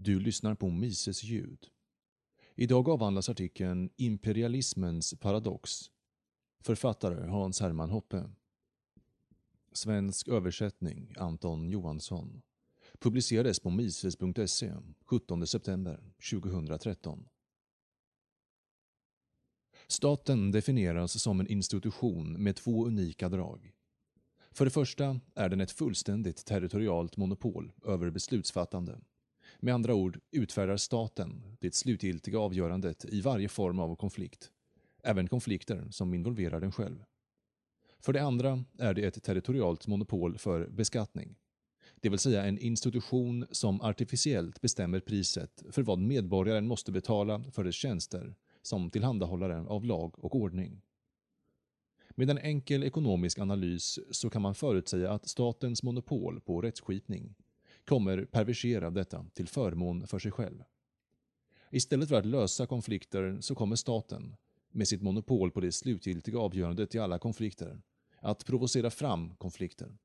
Du lyssnar på Mises ljud. Idag avhandlas artikeln “Imperialismens paradox”. Författare Hans Hermann Hoppe. Svensk översättning Anton Johansson. Publicerades på mises.se 17 september 2013. Staten definieras som en institution med två unika drag. För det första är den ett fullständigt territorialt monopol över beslutsfattande med andra ord utfärdar staten det slutgiltiga avgörandet i varje form av konflikt, även konflikter som involverar den själv. För det andra är det ett territorialt monopol för beskattning, det vill säga en institution som artificiellt bestämmer priset för vad medborgaren måste betala för dess tjänster som tillhandahållare av lag och ordning. Med en enkel ekonomisk analys så kan man förutsäga att statens monopol på rättsskipning kommer perversera detta till förmån för sig själv. Istället för att lösa konflikter så kommer staten, med sitt monopol på det slutgiltiga avgörandet i alla konflikter, att provocera fram konflikter,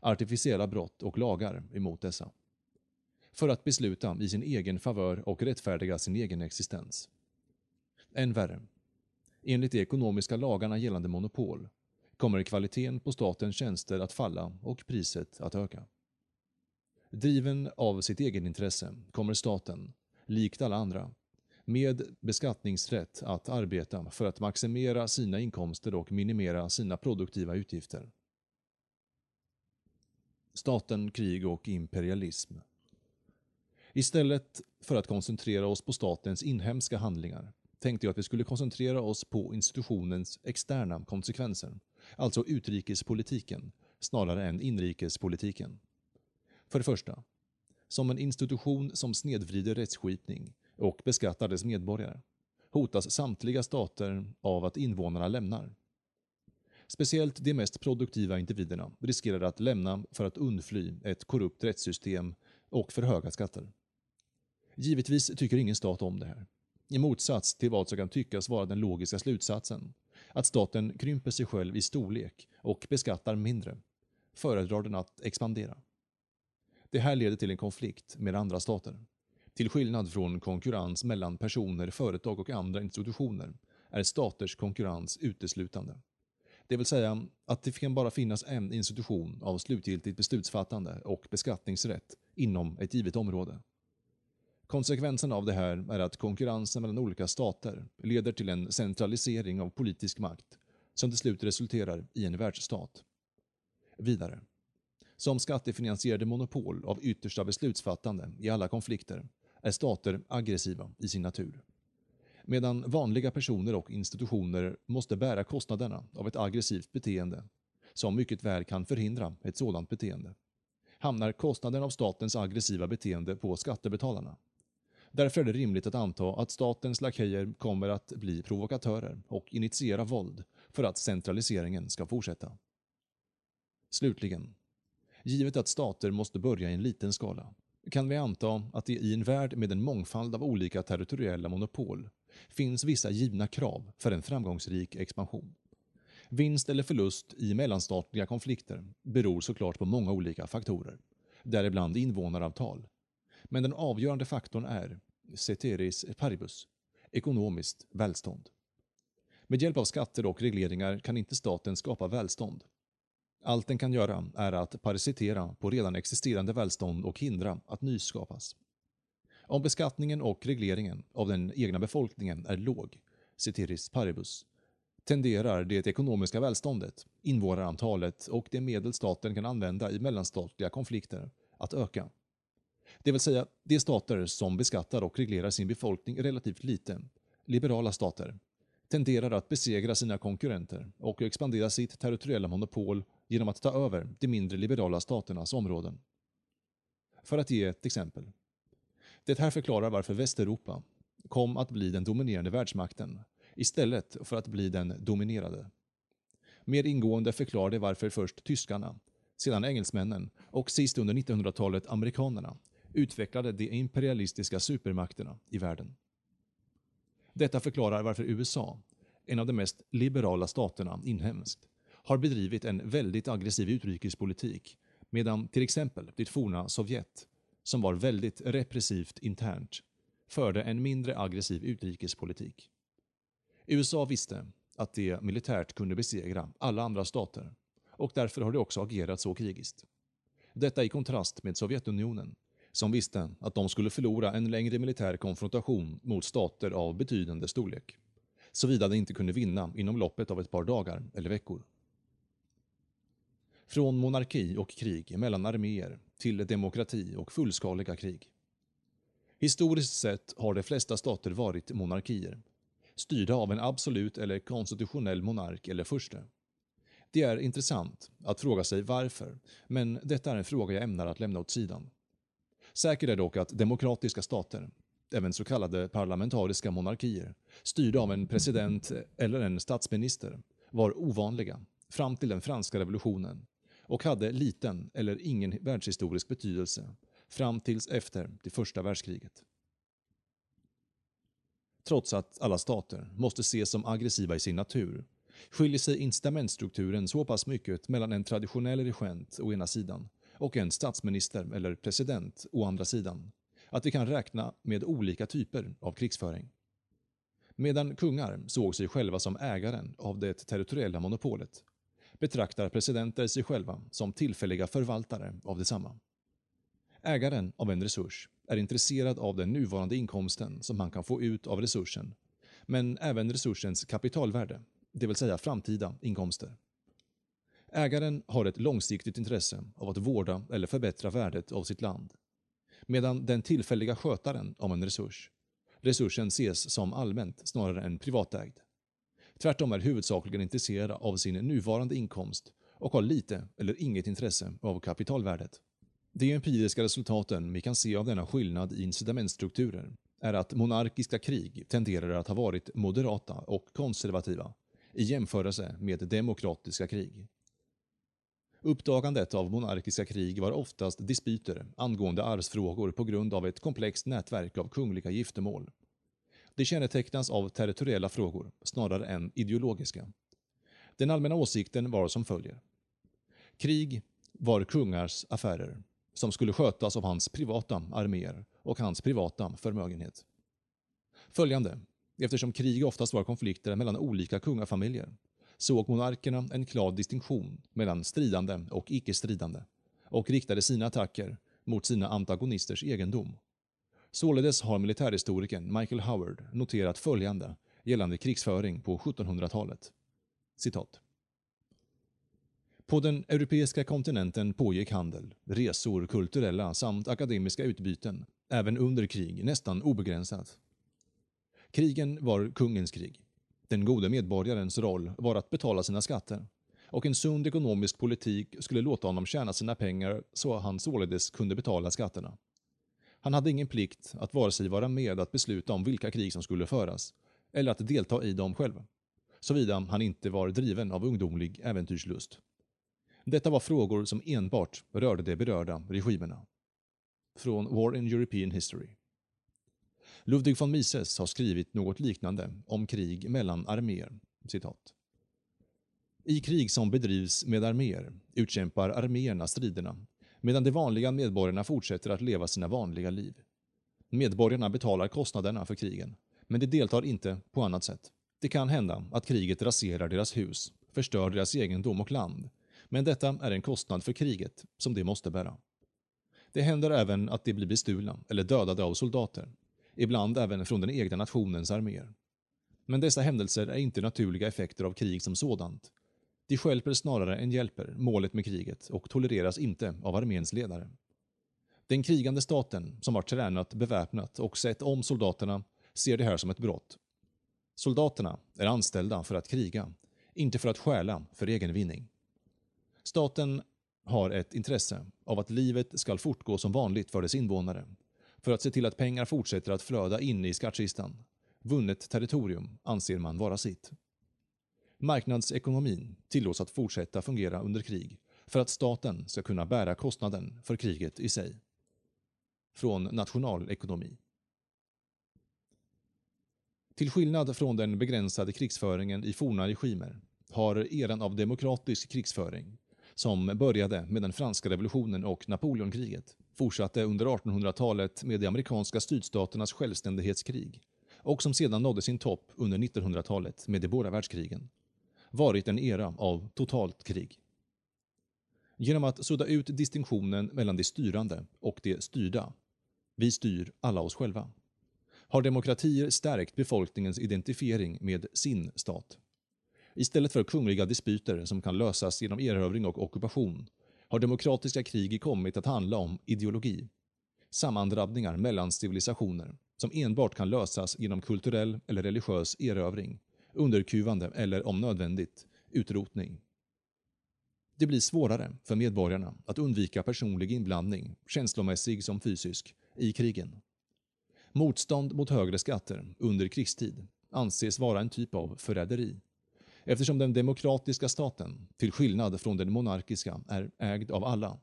artificiella brott och lagar emot dessa. För att besluta i sin egen favör och rättfärdiga sin egen existens. Än värre. Enligt de ekonomiska lagarna gällande monopol kommer kvaliteten på statens tjänster att falla och priset att öka. Driven av sitt egenintresse kommer staten, likt alla andra, med beskattningsrätt att arbeta för att maximera sina inkomster och minimera sina produktiva utgifter. Staten, krig och imperialism. Istället för att koncentrera oss på statens inhemska handlingar tänkte jag att vi skulle koncentrera oss på institutionens externa konsekvenser, alltså utrikespolitiken, snarare än inrikespolitiken. För det första, som en institution som snedvrider rättsskipning och beskattar dess medborgare hotas samtliga stater av att invånarna lämnar. Speciellt de mest produktiva individerna riskerar att lämna för att undfly ett korrupt rättssystem och för höga skatter. Givetvis tycker ingen stat om det här. I motsats till vad som kan tyckas vara den logiska slutsatsen, att staten krymper sig själv i storlek och beskattar mindre, föredrar den att expandera. Det här leder till en konflikt med andra stater. Till skillnad från konkurrens mellan personer, företag och andra institutioner är staters konkurrens uteslutande. Det vill säga att det kan bara finnas en institution av slutgiltigt beslutsfattande och beskattningsrätt inom ett givet område. Konsekvensen av det här är att konkurrensen mellan olika stater leder till en centralisering av politisk makt som till slut resulterar i en världsstat. Vidare. Som skattefinansierade monopol av yttersta beslutsfattande i alla konflikter är stater aggressiva i sin natur. Medan vanliga personer och institutioner måste bära kostnaderna av ett aggressivt beteende, som mycket väl kan förhindra ett sådant beteende, hamnar kostnaden av statens aggressiva beteende på skattebetalarna. Därför är det rimligt att anta att statens lakejer kommer att bli provokatörer och initiera våld för att centraliseringen ska fortsätta. Slutligen, Givet att stater måste börja i en liten skala kan vi anta att det i en värld med en mångfald av olika territoriella monopol finns vissa givna krav för en framgångsrik expansion. Vinst eller förlust i mellanstatliga konflikter beror såklart på många olika faktorer, däribland invånaravtal. Men den avgörande faktorn är, ceteris paribus, ekonomiskt välstånd. Med hjälp av skatter och regleringar kan inte staten skapa välstånd, allt den kan göra är att parasitera på redan existerande välstånd och hindra att nyskapas. Om beskattningen och regleringen av den egna befolkningen är låg, ceteris paribus, tenderar det ekonomiska välståndet, invånarantalet och de medel staten kan använda i mellanstatliga konflikter att öka. Det vill säga, de stater som beskattar och reglerar sin befolkning relativt lite, liberala stater, tenderar att besegra sina konkurrenter och expandera sitt territoriella monopol genom att ta över de mindre liberala staternas områden. För att ge ett exempel. Det här förklarar varför Västeuropa kom att bli den dominerande världsmakten istället för att bli den dominerade. Mer ingående förklarar det varför först tyskarna, sedan engelsmännen och sist under 1900-talet amerikanerna utvecklade de imperialistiska supermakterna i världen. Detta förklarar varför USA, en av de mest liberala staterna inhemskt, har bedrivit en väldigt aggressiv utrikespolitik medan till exempel det forna Sovjet, som var väldigt repressivt internt, förde en mindre aggressiv utrikespolitik. USA visste att det militärt kunde besegra alla andra stater och därför har det också agerat så krigiskt. Detta i kontrast med Sovjetunionen, som visste att de skulle förlora en längre militär konfrontation mot stater av betydande storlek, såvida de inte kunde vinna inom loppet av ett par dagar eller veckor. Från monarki och krig mellan arméer till demokrati och fullskaliga krig. Historiskt sett har de flesta stater varit monarkier, styrda av en absolut eller konstitutionell monark eller furste. Det är intressant att fråga sig varför, men detta är en fråga jag ämnar att lämna åt sidan. Säkert är dock att demokratiska stater, även så kallade parlamentariska monarkier, styrda av en president eller en statsminister, var ovanliga fram till den franska revolutionen och hade liten eller ingen världshistorisk betydelse fram tills efter det första världskriget. Trots att alla stater måste ses som aggressiva i sin natur skiljer sig incitamentstrukturen så pass mycket mellan en traditionell regent å ena sidan och en statsminister eller president å andra sidan att vi kan räkna med olika typer av krigsföring. Medan kungar såg sig själva som ägaren av det territoriella monopolet betraktar presidenter sig själva som tillfälliga förvaltare av detsamma. Ägaren av en resurs är intresserad av den nuvarande inkomsten som han kan få ut av resursen, men även resursens kapitalvärde, det vill säga framtida inkomster. Ägaren har ett långsiktigt intresse av att vårda eller förbättra värdet av sitt land, medan den tillfälliga skötaren av en resurs, resursen ses som allmänt snarare än privatägd. Tvärtom är huvudsakligen intresserade av sin nuvarande inkomst och har lite eller inget intresse av kapitalvärdet. De empiriska resultaten vi kan se av denna skillnad i incitamentstrukturer är att monarkiska krig tenderar att ha varit moderata och konservativa i jämförelse med demokratiska krig. Uppdagandet av monarkiska krig var oftast dispyter angående arvsfrågor på grund av ett komplext nätverk av kungliga giftermål. Det kännetecknas av territoriella frågor snarare än ideologiska. Den allmänna åsikten var som följer. Krig var kungars affärer som skulle skötas av hans privata arméer och hans privata förmögenhet. Följande, eftersom krig oftast var konflikter mellan olika kungafamiljer, såg monarkerna en klar distinktion mellan stridande och icke-stridande och riktade sina attacker mot sina antagonisters egendom. Således har militärhistorikern Michael Howard noterat följande gällande krigsföring på 1700-talet. Citat. På den europeiska kontinenten pågick handel, resor, kulturella samt akademiska utbyten, även under krig, nästan obegränsat. Krigen var kungens krig. Den gode medborgarens roll var att betala sina skatter och en sund ekonomisk politik skulle låta honom tjäna sina pengar så han således kunde betala skatterna. Han hade ingen plikt att vare sig vara med att besluta om vilka krig som skulle föras eller att delta i dem själv, såvida han inte var driven av ungdomlig äventyrslust. Detta var frågor som enbart rörde de berörda regimerna. Från War in European History. Ludwig von Mises har skrivit något liknande om krig mellan arméer. Citat. I krig som bedrivs med arméer utkämpar arméerna striderna medan de vanliga medborgarna fortsätter att leva sina vanliga liv. Medborgarna betalar kostnaderna för krigen, men de deltar inte på annat sätt. Det kan hända att kriget raserar deras hus, förstör deras egendom och land, men detta är en kostnad för kriget som de måste bära. Det händer även att de blir bestulna eller dödade av soldater, ibland även från den egna nationens arméer. Men dessa händelser är inte naturliga effekter av krig som sådant. De skälper snarare än hjälper målet med kriget och tolereras inte av arméns ledare. Den krigande staten, som har tränat, beväpnat och sett om soldaterna, ser det här som ett brott. Soldaterna är anställda för att kriga, inte för att stjäla för egen vinning. Staten har ett intresse av att livet ska fortgå som vanligt för dess invånare, för att se till att pengar fortsätter att flöda in i skattkistan. Vunnet territorium anser man vara sitt. Marknadsekonomin tillåts att fortsätta fungera under krig för att staten ska kunna bära kostnaden för kriget i sig. Från nationalekonomi. Till skillnad från den begränsade krigsföringen i forna regimer har eran av demokratisk krigsföring som började med den franska revolutionen och Napoleonkriget, fortsatte under 1800-talet med de amerikanska sydstaternas självständighetskrig och som sedan nådde sin topp under 1900-talet med de båda världskrigen, varit en era av totalt krig. Genom att sudda ut distinktionen mellan de styrande och de styrda, vi styr alla oss själva, har demokratier stärkt befolkningens identifiering med sin stat. Istället för kungliga dispyter som kan lösas genom erövring och ockupation har demokratiska krig kommit att handla om ideologi, sammandrabbningar mellan civilisationer som enbart kan lösas genom kulturell eller religiös erövring, underkuvande eller om nödvändigt utrotning. Det blir svårare för medborgarna att undvika personlig inblandning, känslomässig som fysisk, i krigen. Motstånd mot högre skatter under krigstid anses vara en typ av förräderi eftersom den demokratiska staten, till skillnad från den monarkiska, är ägd av alla,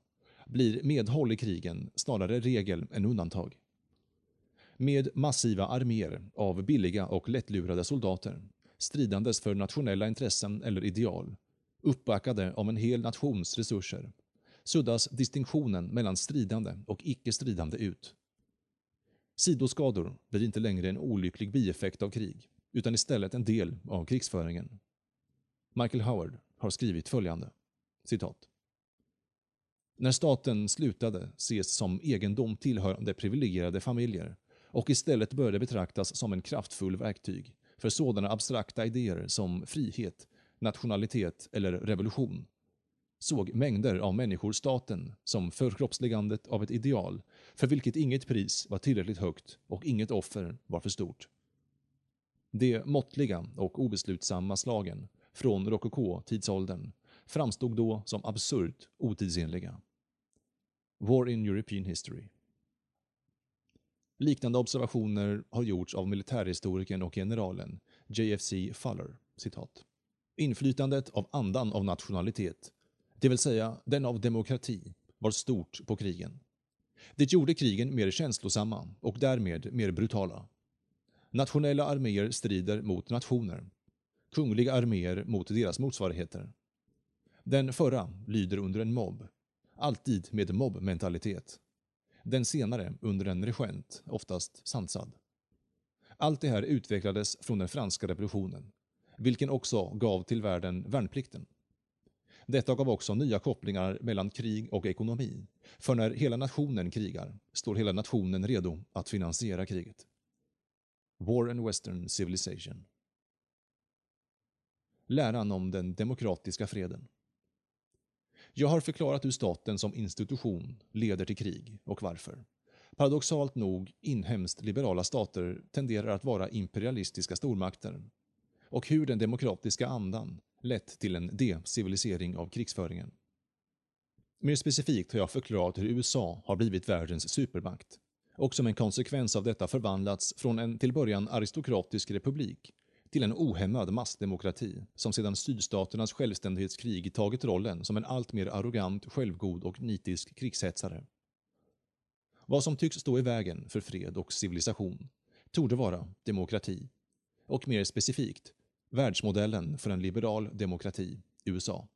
blir medhåll i krigen snarare regel än undantag. Med massiva arméer av billiga och lättlurade soldater, stridandes för nationella intressen eller ideal, uppbackade av en hel nations resurser, suddas distinktionen mellan stridande och icke-stridande ut. Sidoskador blir inte längre en olycklig bieffekt av krig, utan istället en del av krigsföringen. Michael Howard har skrivit följande, citat. När staten slutade ses som egendom tillhörande privilegierade familjer och istället började betraktas som en kraftfull verktyg för sådana abstrakta idéer som frihet, nationalitet eller revolution såg mängder av människor staten som förkroppsligandet av ett ideal för vilket inget pris var tillräckligt högt och inget offer var för stort. De måttliga och obeslutsamma slagen från rokoko-tidsåldern framstod då som absurt otidsenliga. War in European History Liknande observationer har gjorts av militärhistorikern och generalen JFC Fuller. Citat. Inflytandet av andan av nationalitet, det vill säga den av demokrati, var stort på krigen. Det gjorde krigen mer känslosamma och därmed mer brutala. Nationella arméer strider mot nationer. Kungliga arméer mot deras motsvarigheter. Den förra lyder under en mobb, alltid med mobbmentalitet. Den senare under en regent, oftast sansad. Allt det här utvecklades från den franska revolutionen, vilken också gav till världen värnplikten. Detta gav också nya kopplingar mellan krig och ekonomi, för när hela nationen krigar står hela nationen redo att finansiera kriget. War and Western Civilization Läran om den demokratiska freden jag har förklarat hur staten som institution leder till krig och varför. Paradoxalt nog, inhemskt liberala stater tenderar att vara imperialistiska stormakter och hur den demokratiska andan lett till en decivilisering av krigsföringen. Mer specifikt har jag förklarat hur USA har blivit världens supermakt och som en konsekvens av detta förvandlats från en till början aristokratisk republik till en ohämmad massdemokrati som sedan sydstaternas självständighetskrig tagit rollen som en alltmer arrogant, självgod och nitisk krigshetsare. Vad som tycks stå i vägen för fred och civilisation torde vara demokrati och mer specifikt världsmodellen för en liberal demokrati, USA.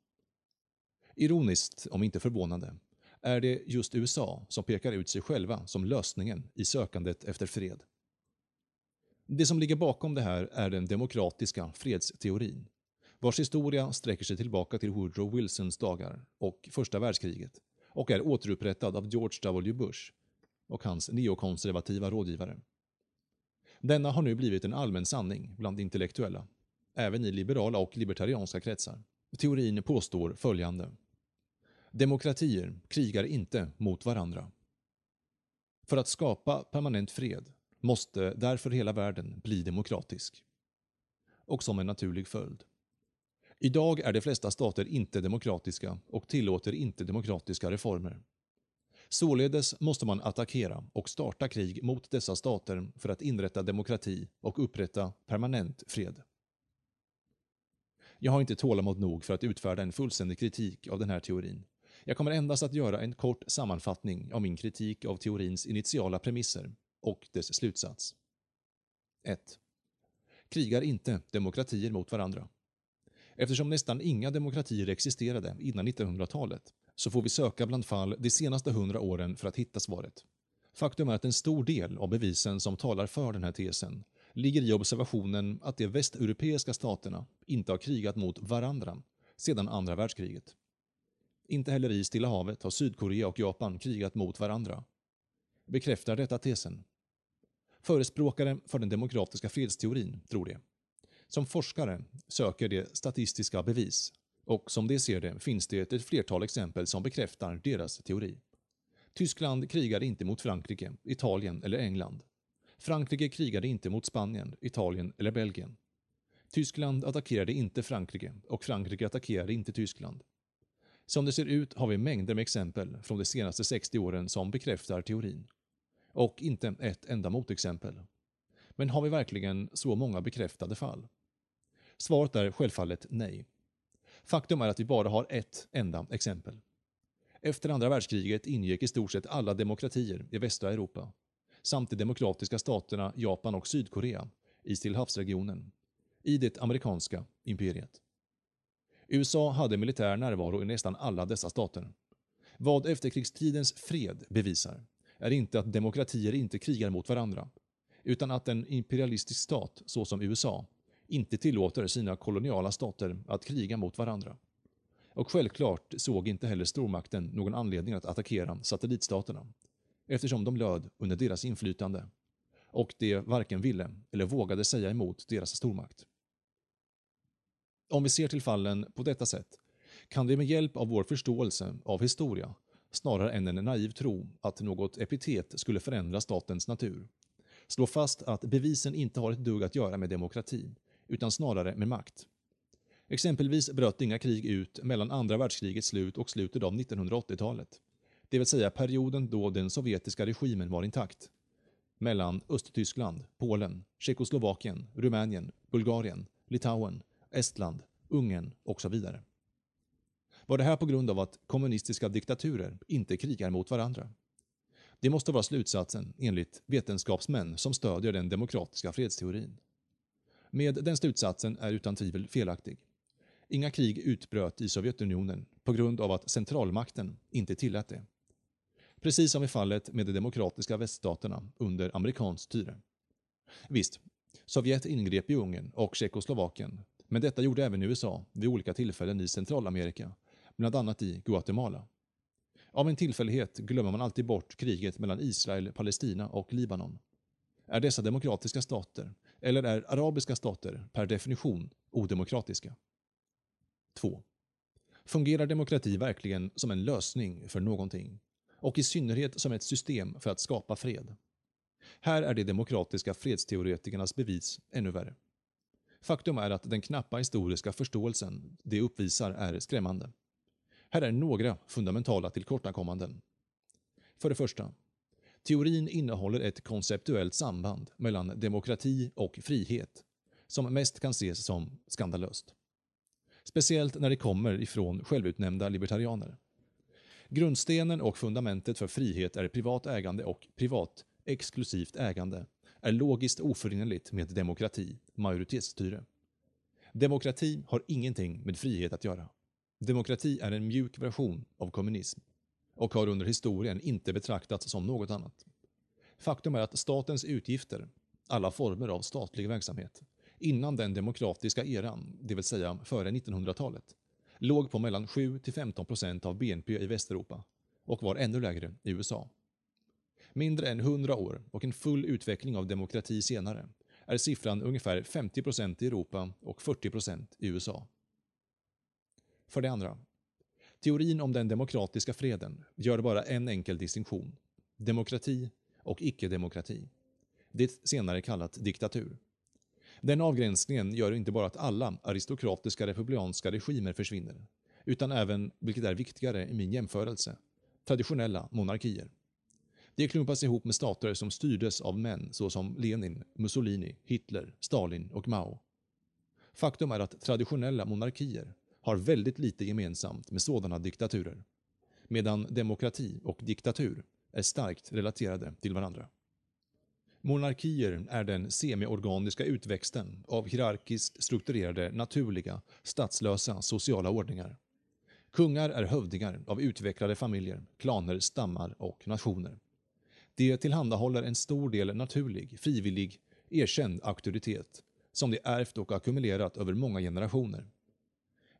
Ironiskt, om inte förvånande, är det just USA som pekar ut sig själva som lösningen i sökandet efter fred. Det som ligger bakom det här är den demokratiska fredsteorin, vars historia sträcker sig tillbaka till Woodrow Wilsons dagar och första världskriget och är återupprättad av George W. Bush och hans neokonservativa rådgivare. Denna har nu blivit en allmän sanning bland intellektuella, även i liberala och libertarianska kretsar. Teorin påstår följande. Demokratier krigar inte mot varandra. För att skapa permanent fred måste därför hela världen bli demokratisk. Och som en naturlig följd. Idag är de flesta stater inte demokratiska och tillåter inte demokratiska reformer. Således måste man attackera och starta krig mot dessa stater för att inrätta demokrati och upprätta permanent fred. Jag har inte tålamod nog för att utfärda en fullständig kritik av den här teorin. Jag kommer endast att göra en kort sammanfattning av min kritik av teorins initiala premisser och dess slutsats. 1. Krigar inte demokratier mot varandra. Eftersom nästan inga demokratier existerade innan 1900-talet så får vi söka bland fall de senaste hundra åren för att hitta svaret. Faktum är att en stor del av bevisen som talar för den här tesen ligger i observationen att de västeuropeiska staterna inte har krigat mot varandra sedan andra världskriget. Inte heller i Stilla havet har Sydkorea och Japan krigat mot varandra. Bekräftar detta tesen? Förespråkare för den demokratiska fredsteorin tror det. Som forskare söker de statistiska bevis och som de ser det finns det ett flertal exempel som bekräftar deras teori. Tyskland krigade inte mot Frankrike, Italien eller England. Frankrike krigade inte mot Spanien, Italien eller Belgien. Tyskland attackerade inte Frankrike och Frankrike attackerade inte Tyskland. Som det ser ut har vi mängder med exempel från de senaste 60 åren som bekräftar teorin. Och inte ett enda motexempel. Men har vi verkligen så många bekräftade fall? Svaret är självfallet nej. Faktum är att vi bara har ett enda exempel. Efter andra världskriget ingick i stort sett alla demokratier i västra Europa samt de demokratiska staterna Japan och Sydkorea i Stillhavsregionen i det amerikanska imperiet. USA hade militär närvaro i nästan alla dessa stater. Vad efterkrigstidens fred bevisar är inte att demokratier inte krigar mot varandra, utan att en imperialistisk stat, såsom USA, inte tillåter sina koloniala stater att kriga mot varandra. Och självklart såg inte heller stormakten någon anledning att attackera satellitstaterna, eftersom de löd under deras inflytande och de varken ville eller vågade säga emot deras stormakt. Om vi ser till fallen på detta sätt kan vi med hjälp av vår förståelse av historia snarare än en naiv tro att något epitet skulle förändra statens natur slå fast att bevisen inte har ett dugg att göra med demokrati utan snarare med makt. Exempelvis bröt inga krig ut mellan andra världskrigets slut och slutet av 1980-talet, det vill säga perioden då den sovjetiska regimen var intakt, mellan Östtyskland, Polen, Tjeckoslovakien, Rumänien, Bulgarien, Litauen, Estland, Ungern och så vidare. Var det här på grund av att kommunistiska diktaturer inte krigar mot varandra? Det måste vara slutsatsen enligt vetenskapsmän som stödjer den demokratiska fredsteorin. Med den slutsatsen är utan tvivel felaktig. Inga krig utbröt i Sovjetunionen på grund av att centralmakten inte tillät det. Precis som i fallet med de demokratiska väststaterna under amerikanskt styre. Visst, Sovjet ingrep i Ungern och Tjeckoslovakien, men detta gjorde även USA vid olika tillfällen i Centralamerika, bland annat i Guatemala. Av en tillfällighet glömmer man alltid bort kriget mellan Israel, Palestina och Libanon. Är dessa demokratiska stater, eller är arabiska stater per definition odemokratiska? 2. Fungerar demokrati verkligen som en lösning för någonting? Och i synnerhet som ett system för att skapa fred? Här är de demokratiska fredsteoretikernas bevis ännu värre. Faktum är att den knappa historiska förståelsen de uppvisar är skrämmande. Här är några fundamentala tillkortakommanden. För det första, teorin innehåller ett konceptuellt samband mellan demokrati och frihet som mest kan ses som skandalöst. Speciellt när det kommer ifrån självutnämnda libertarianer. Grundstenen och fundamentet för frihet är privat ägande och privat exklusivt ägande är logiskt oförenligt med demokrati, majoritetsstyre. Demokrati har ingenting med frihet att göra. Demokrati är en mjuk version av kommunism och har under historien inte betraktats som något annat. Faktum är att statens utgifter, alla former av statlig verksamhet, innan den demokratiska eran, det vill säga före 1900-talet, låg på mellan 7-15% av BNP i Västeuropa och var ännu lägre i USA. Mindre än 100 år och en full utveckling av demokrati senare är siffran ungefär 50% i Europa och 40% i USA. För det andra, teorin om den demokratiska freden gör bara en enkel distinktion. Demokrati och icke-demokrati. Det senare kallat diktatur. Den avgränsningen gör inte bara att alla aristokratiska republikanska regimer försvinner, utan även, vilket är viktigare i min jämförelse, traditionella monarkier. Det klumpas ihop med stater som styrdes av män såsom Lenin, Mussolini, Hitler, Stalin och Mao. Faktum är att traditionella monarkier har väldigt lite gemensamt med sådana diktaturer, medan demokrati och diktatur är starkt relaterade till varandra. Monarkier är den semiorganiska utväxten av hierarkiskt strukturerade, naturliga, statslösa sociala ordningar. Kungar är hövdingar av utvecklade familjer, klaner, stammar och nationer. De tillhandahåller en stor del naturlig, frivillig, erkänd auktoritet som de ärvt och ackumulerat över många generationer.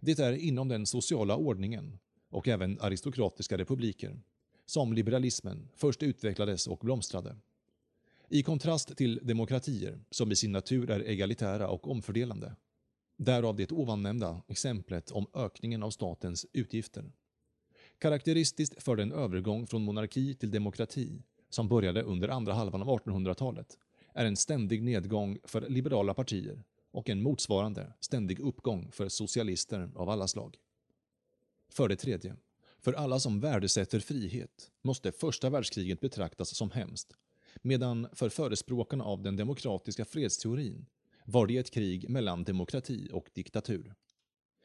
Det är inom den sociala ordningen och även aristokratiska republiker som liberalismen först utvecklades och blomstrade. I kontrast till demokratier som i sin natur är egalitära och omfördelande. Därav det ovannämnda exemplet om ökningen av statens utgifter. Karaktäristiskt för den övergång från monarki till demokrati som började under andra halvan av 1800-talet är en ständig nedgång för liberala partier och en motsvarande ständig uppgång för socialister av alla slag. För det tredje, för alla som värdesätter frihet måste första världskriget betraktas som hemskt, medan för förespråkarna av den demokratiska fredsteorin var det ett krig mellan demokrati och diktatur.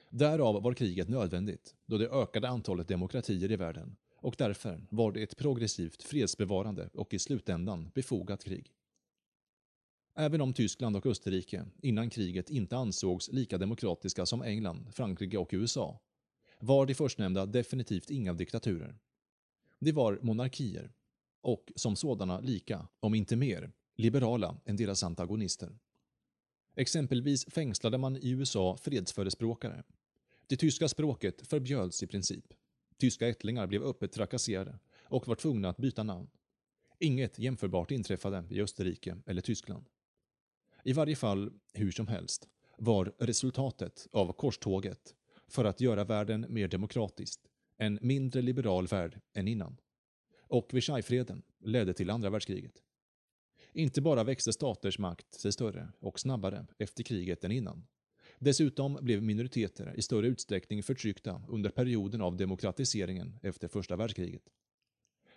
Därav var kriget nödvändigt, då det ökade antalet demokratier i världen och därför var det ett progressivt, fredsbevarande och i slutändan befogat krig. Även om Tyskland och Österrike innan kriget inte ansågs lika demokratiska som England, Frankrike och USA var de förstnämnda definitivt inga diktaturer. De var monarkier och som sådana lika, om inte mer, liberala än deras antagonister. Exempelvis fängslade man i USA fredsförespråkare. Det tyska språket förbjöds i princip. Tyska ättlingar blev öppet trakasserade och var tvungna att byta namn. Inget jämförbart inträffade i Österrike eller Tyskland. I varje fall, hur som helst, var resultatet av korståget för att göra världen mer demokratisk en mindre liberal värld än innan. Och Versaillesfreden ledde till andra världskriget. Inte bara växte staters makt sig större och snabbare efter kriget än innan. Dessutom blev minoriteter i större utsträckning förtryckta under perioden av demokratiseringen efter första världskriget.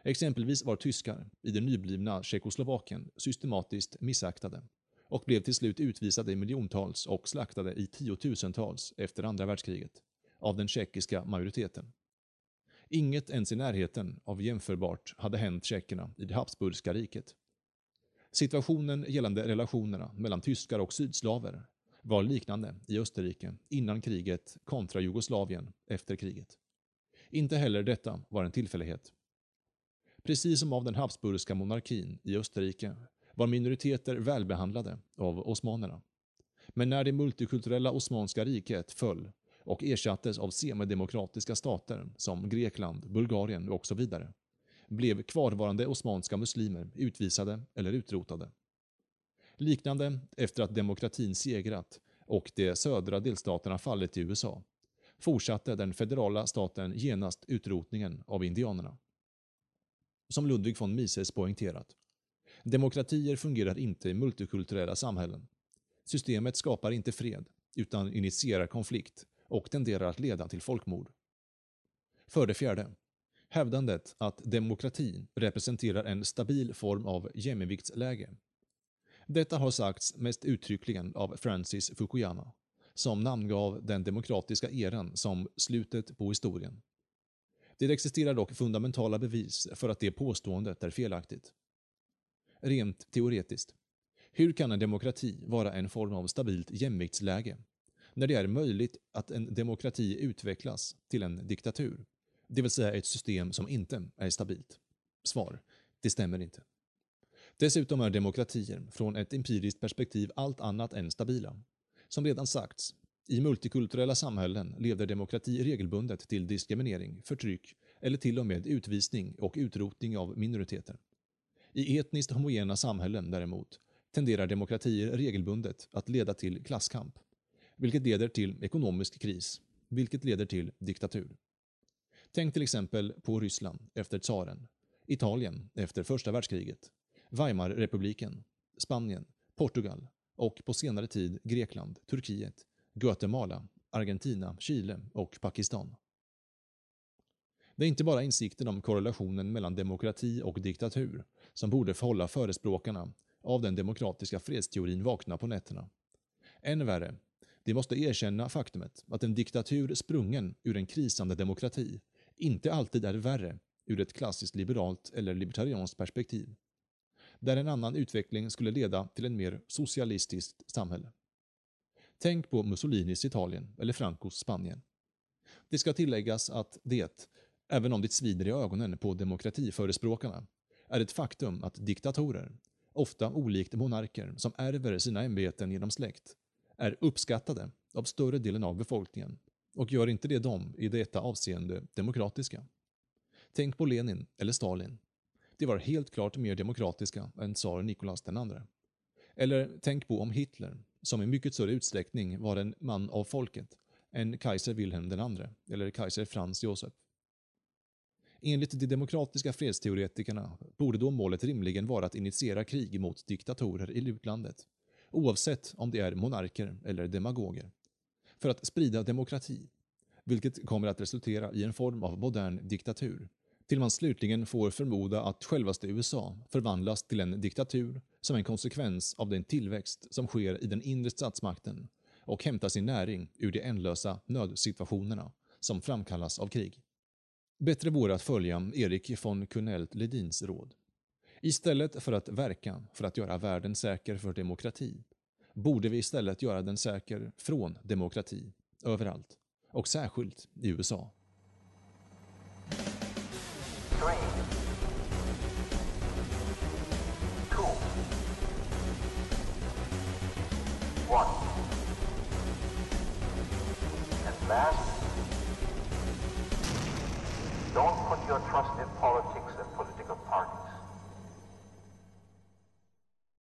Exempelvis var tyskar i det nyblivna Tjeckoslovakien systematiskt missaktade och blev till slut utvisade i miljontals och slaktade i tiotusentals efter andra världskriget av den tjeckiska majoriteten. Inget ens i närheten av jämförbart hade hänt tjeckerna i det Habsburgska riket. Situationen gällande relationerna mellan tyskar och sydslaver var liknande i Österrike innan kriget kontra Jugoslavien efter kriget. Inte heller detta var en tillfällighet. Precis som av den Habsburgska monarkin i Österrike var minoriteter välbehandlade av osmanerna. Men när det multikulturella Osmanska riket föll och ersattes av semidemokratiska stater som Grekland, Bulgarien och så vidare, blev kvarvarande osmanska muslimer utvisade eller utrotade. Liknande efter att demokratin segrat och de södra delstaterna fallit i USA fortsatte den federala staten genast utrotningen av indianerna. Som Ludwig von Mises poängterat Demokratier fungerar inte i multikulturella samhällen. Systemet skapar inte fred, utan initierar konflikt och tenderar att leda till folkmord. För det fjärde. Hävdandet att demokrati representerar en stabil form av jämviktsläge. Detta har sagts mest uttryckligen av Francis Fukuyama, som namngav den demokratiska eran som slutet på historien. Det existerar dock fundamentala bevis för att det påståendet är felaktigt rent teoretiskt. Hur kan en demokrati vara en form av stabilt jämviktsläge när det är möjligt att en demokrati utvecklas till en diktatur, det vill säga ett system som inte är stabilt? Svar. Det stämmer inte. Dessutom är demokratier från ett empiriskt perspektiv allt annat än stabila. Som redan sagts, i multikulturella samhällen leder demokrati regelbundet till diskriminering, förtryck eller till och med utvisning och utrotning av minoriteter. I etniskt homogena samhällen däremot tenderar demokratier regelbundet att leda till klasskamp, vilket leder till ekonomisk kris, vilket leder till diktatur. Tänk till exempel på Ryssland efter tsaren, Italien efter första världskriget, Weimarrepubliken, Spanien, Portugal och på senare tid Grekland, Turkiet, Guatemala, Argentina, Chile och Pakistan. Det är inte bara insikten om korrelationen mellan demokrati och diktatur som borde förhålla förespråkarna av den demokratiska fredsteorin vakna på nätterna. Än värre, de måste erkänna faktumet att en diktatur sprungen ur en krisande demokrati inte alltid är värre ur ett klassiskt liberalt eller libertarianskt perspektiv. där en annan utveckling skulle leda till ett mer socialistiskt samhälle. Tänk på Mussolinis Italien eller Francos Spanien. Det ska tilläggas att det, även om det svider i ögonen på demokratiförespråkarna, är ett faktum att diktatorer, ofta olikt monarker som ärver sina ämbeten genom släkt, är uppskattade av större delen av befolkningen och gör inte det dem i detta avseende demokratiska. Tänk på Lenin eller Stalin. De var helt klart mer demokratiska än tsar Nikolaus II. Eller tänk på om Hitler, som i mycket större utsträckning var en man av folket än Kaiser Wilhelm II eller Kaiser Franz Josef. Enligt de demokratiska fredsteoretikerna borde då målet rimligen vara att initiera krig mot diktatorer i utlandet, oavsett om de är monarker eller demagoger, för att sprida demokrati, vilket kommer att resultera i en form av modern diktatur, till man slutligen får förmoda att självaste USA förvandlas till en diktatur som en konsekvens av den tillväxt som sker i den inre statsmakten och hämtar sin näring ur de ändlösa nödsituationerna som framkallas av krig. Bättre vore att följa Erik von Kunelt Ledins råd. Istället för att verka för att göra världen säker för demokrati borde vi istället göra den säker från demokrati överallt och särskilt i USA. Three. Don't put your trust in politics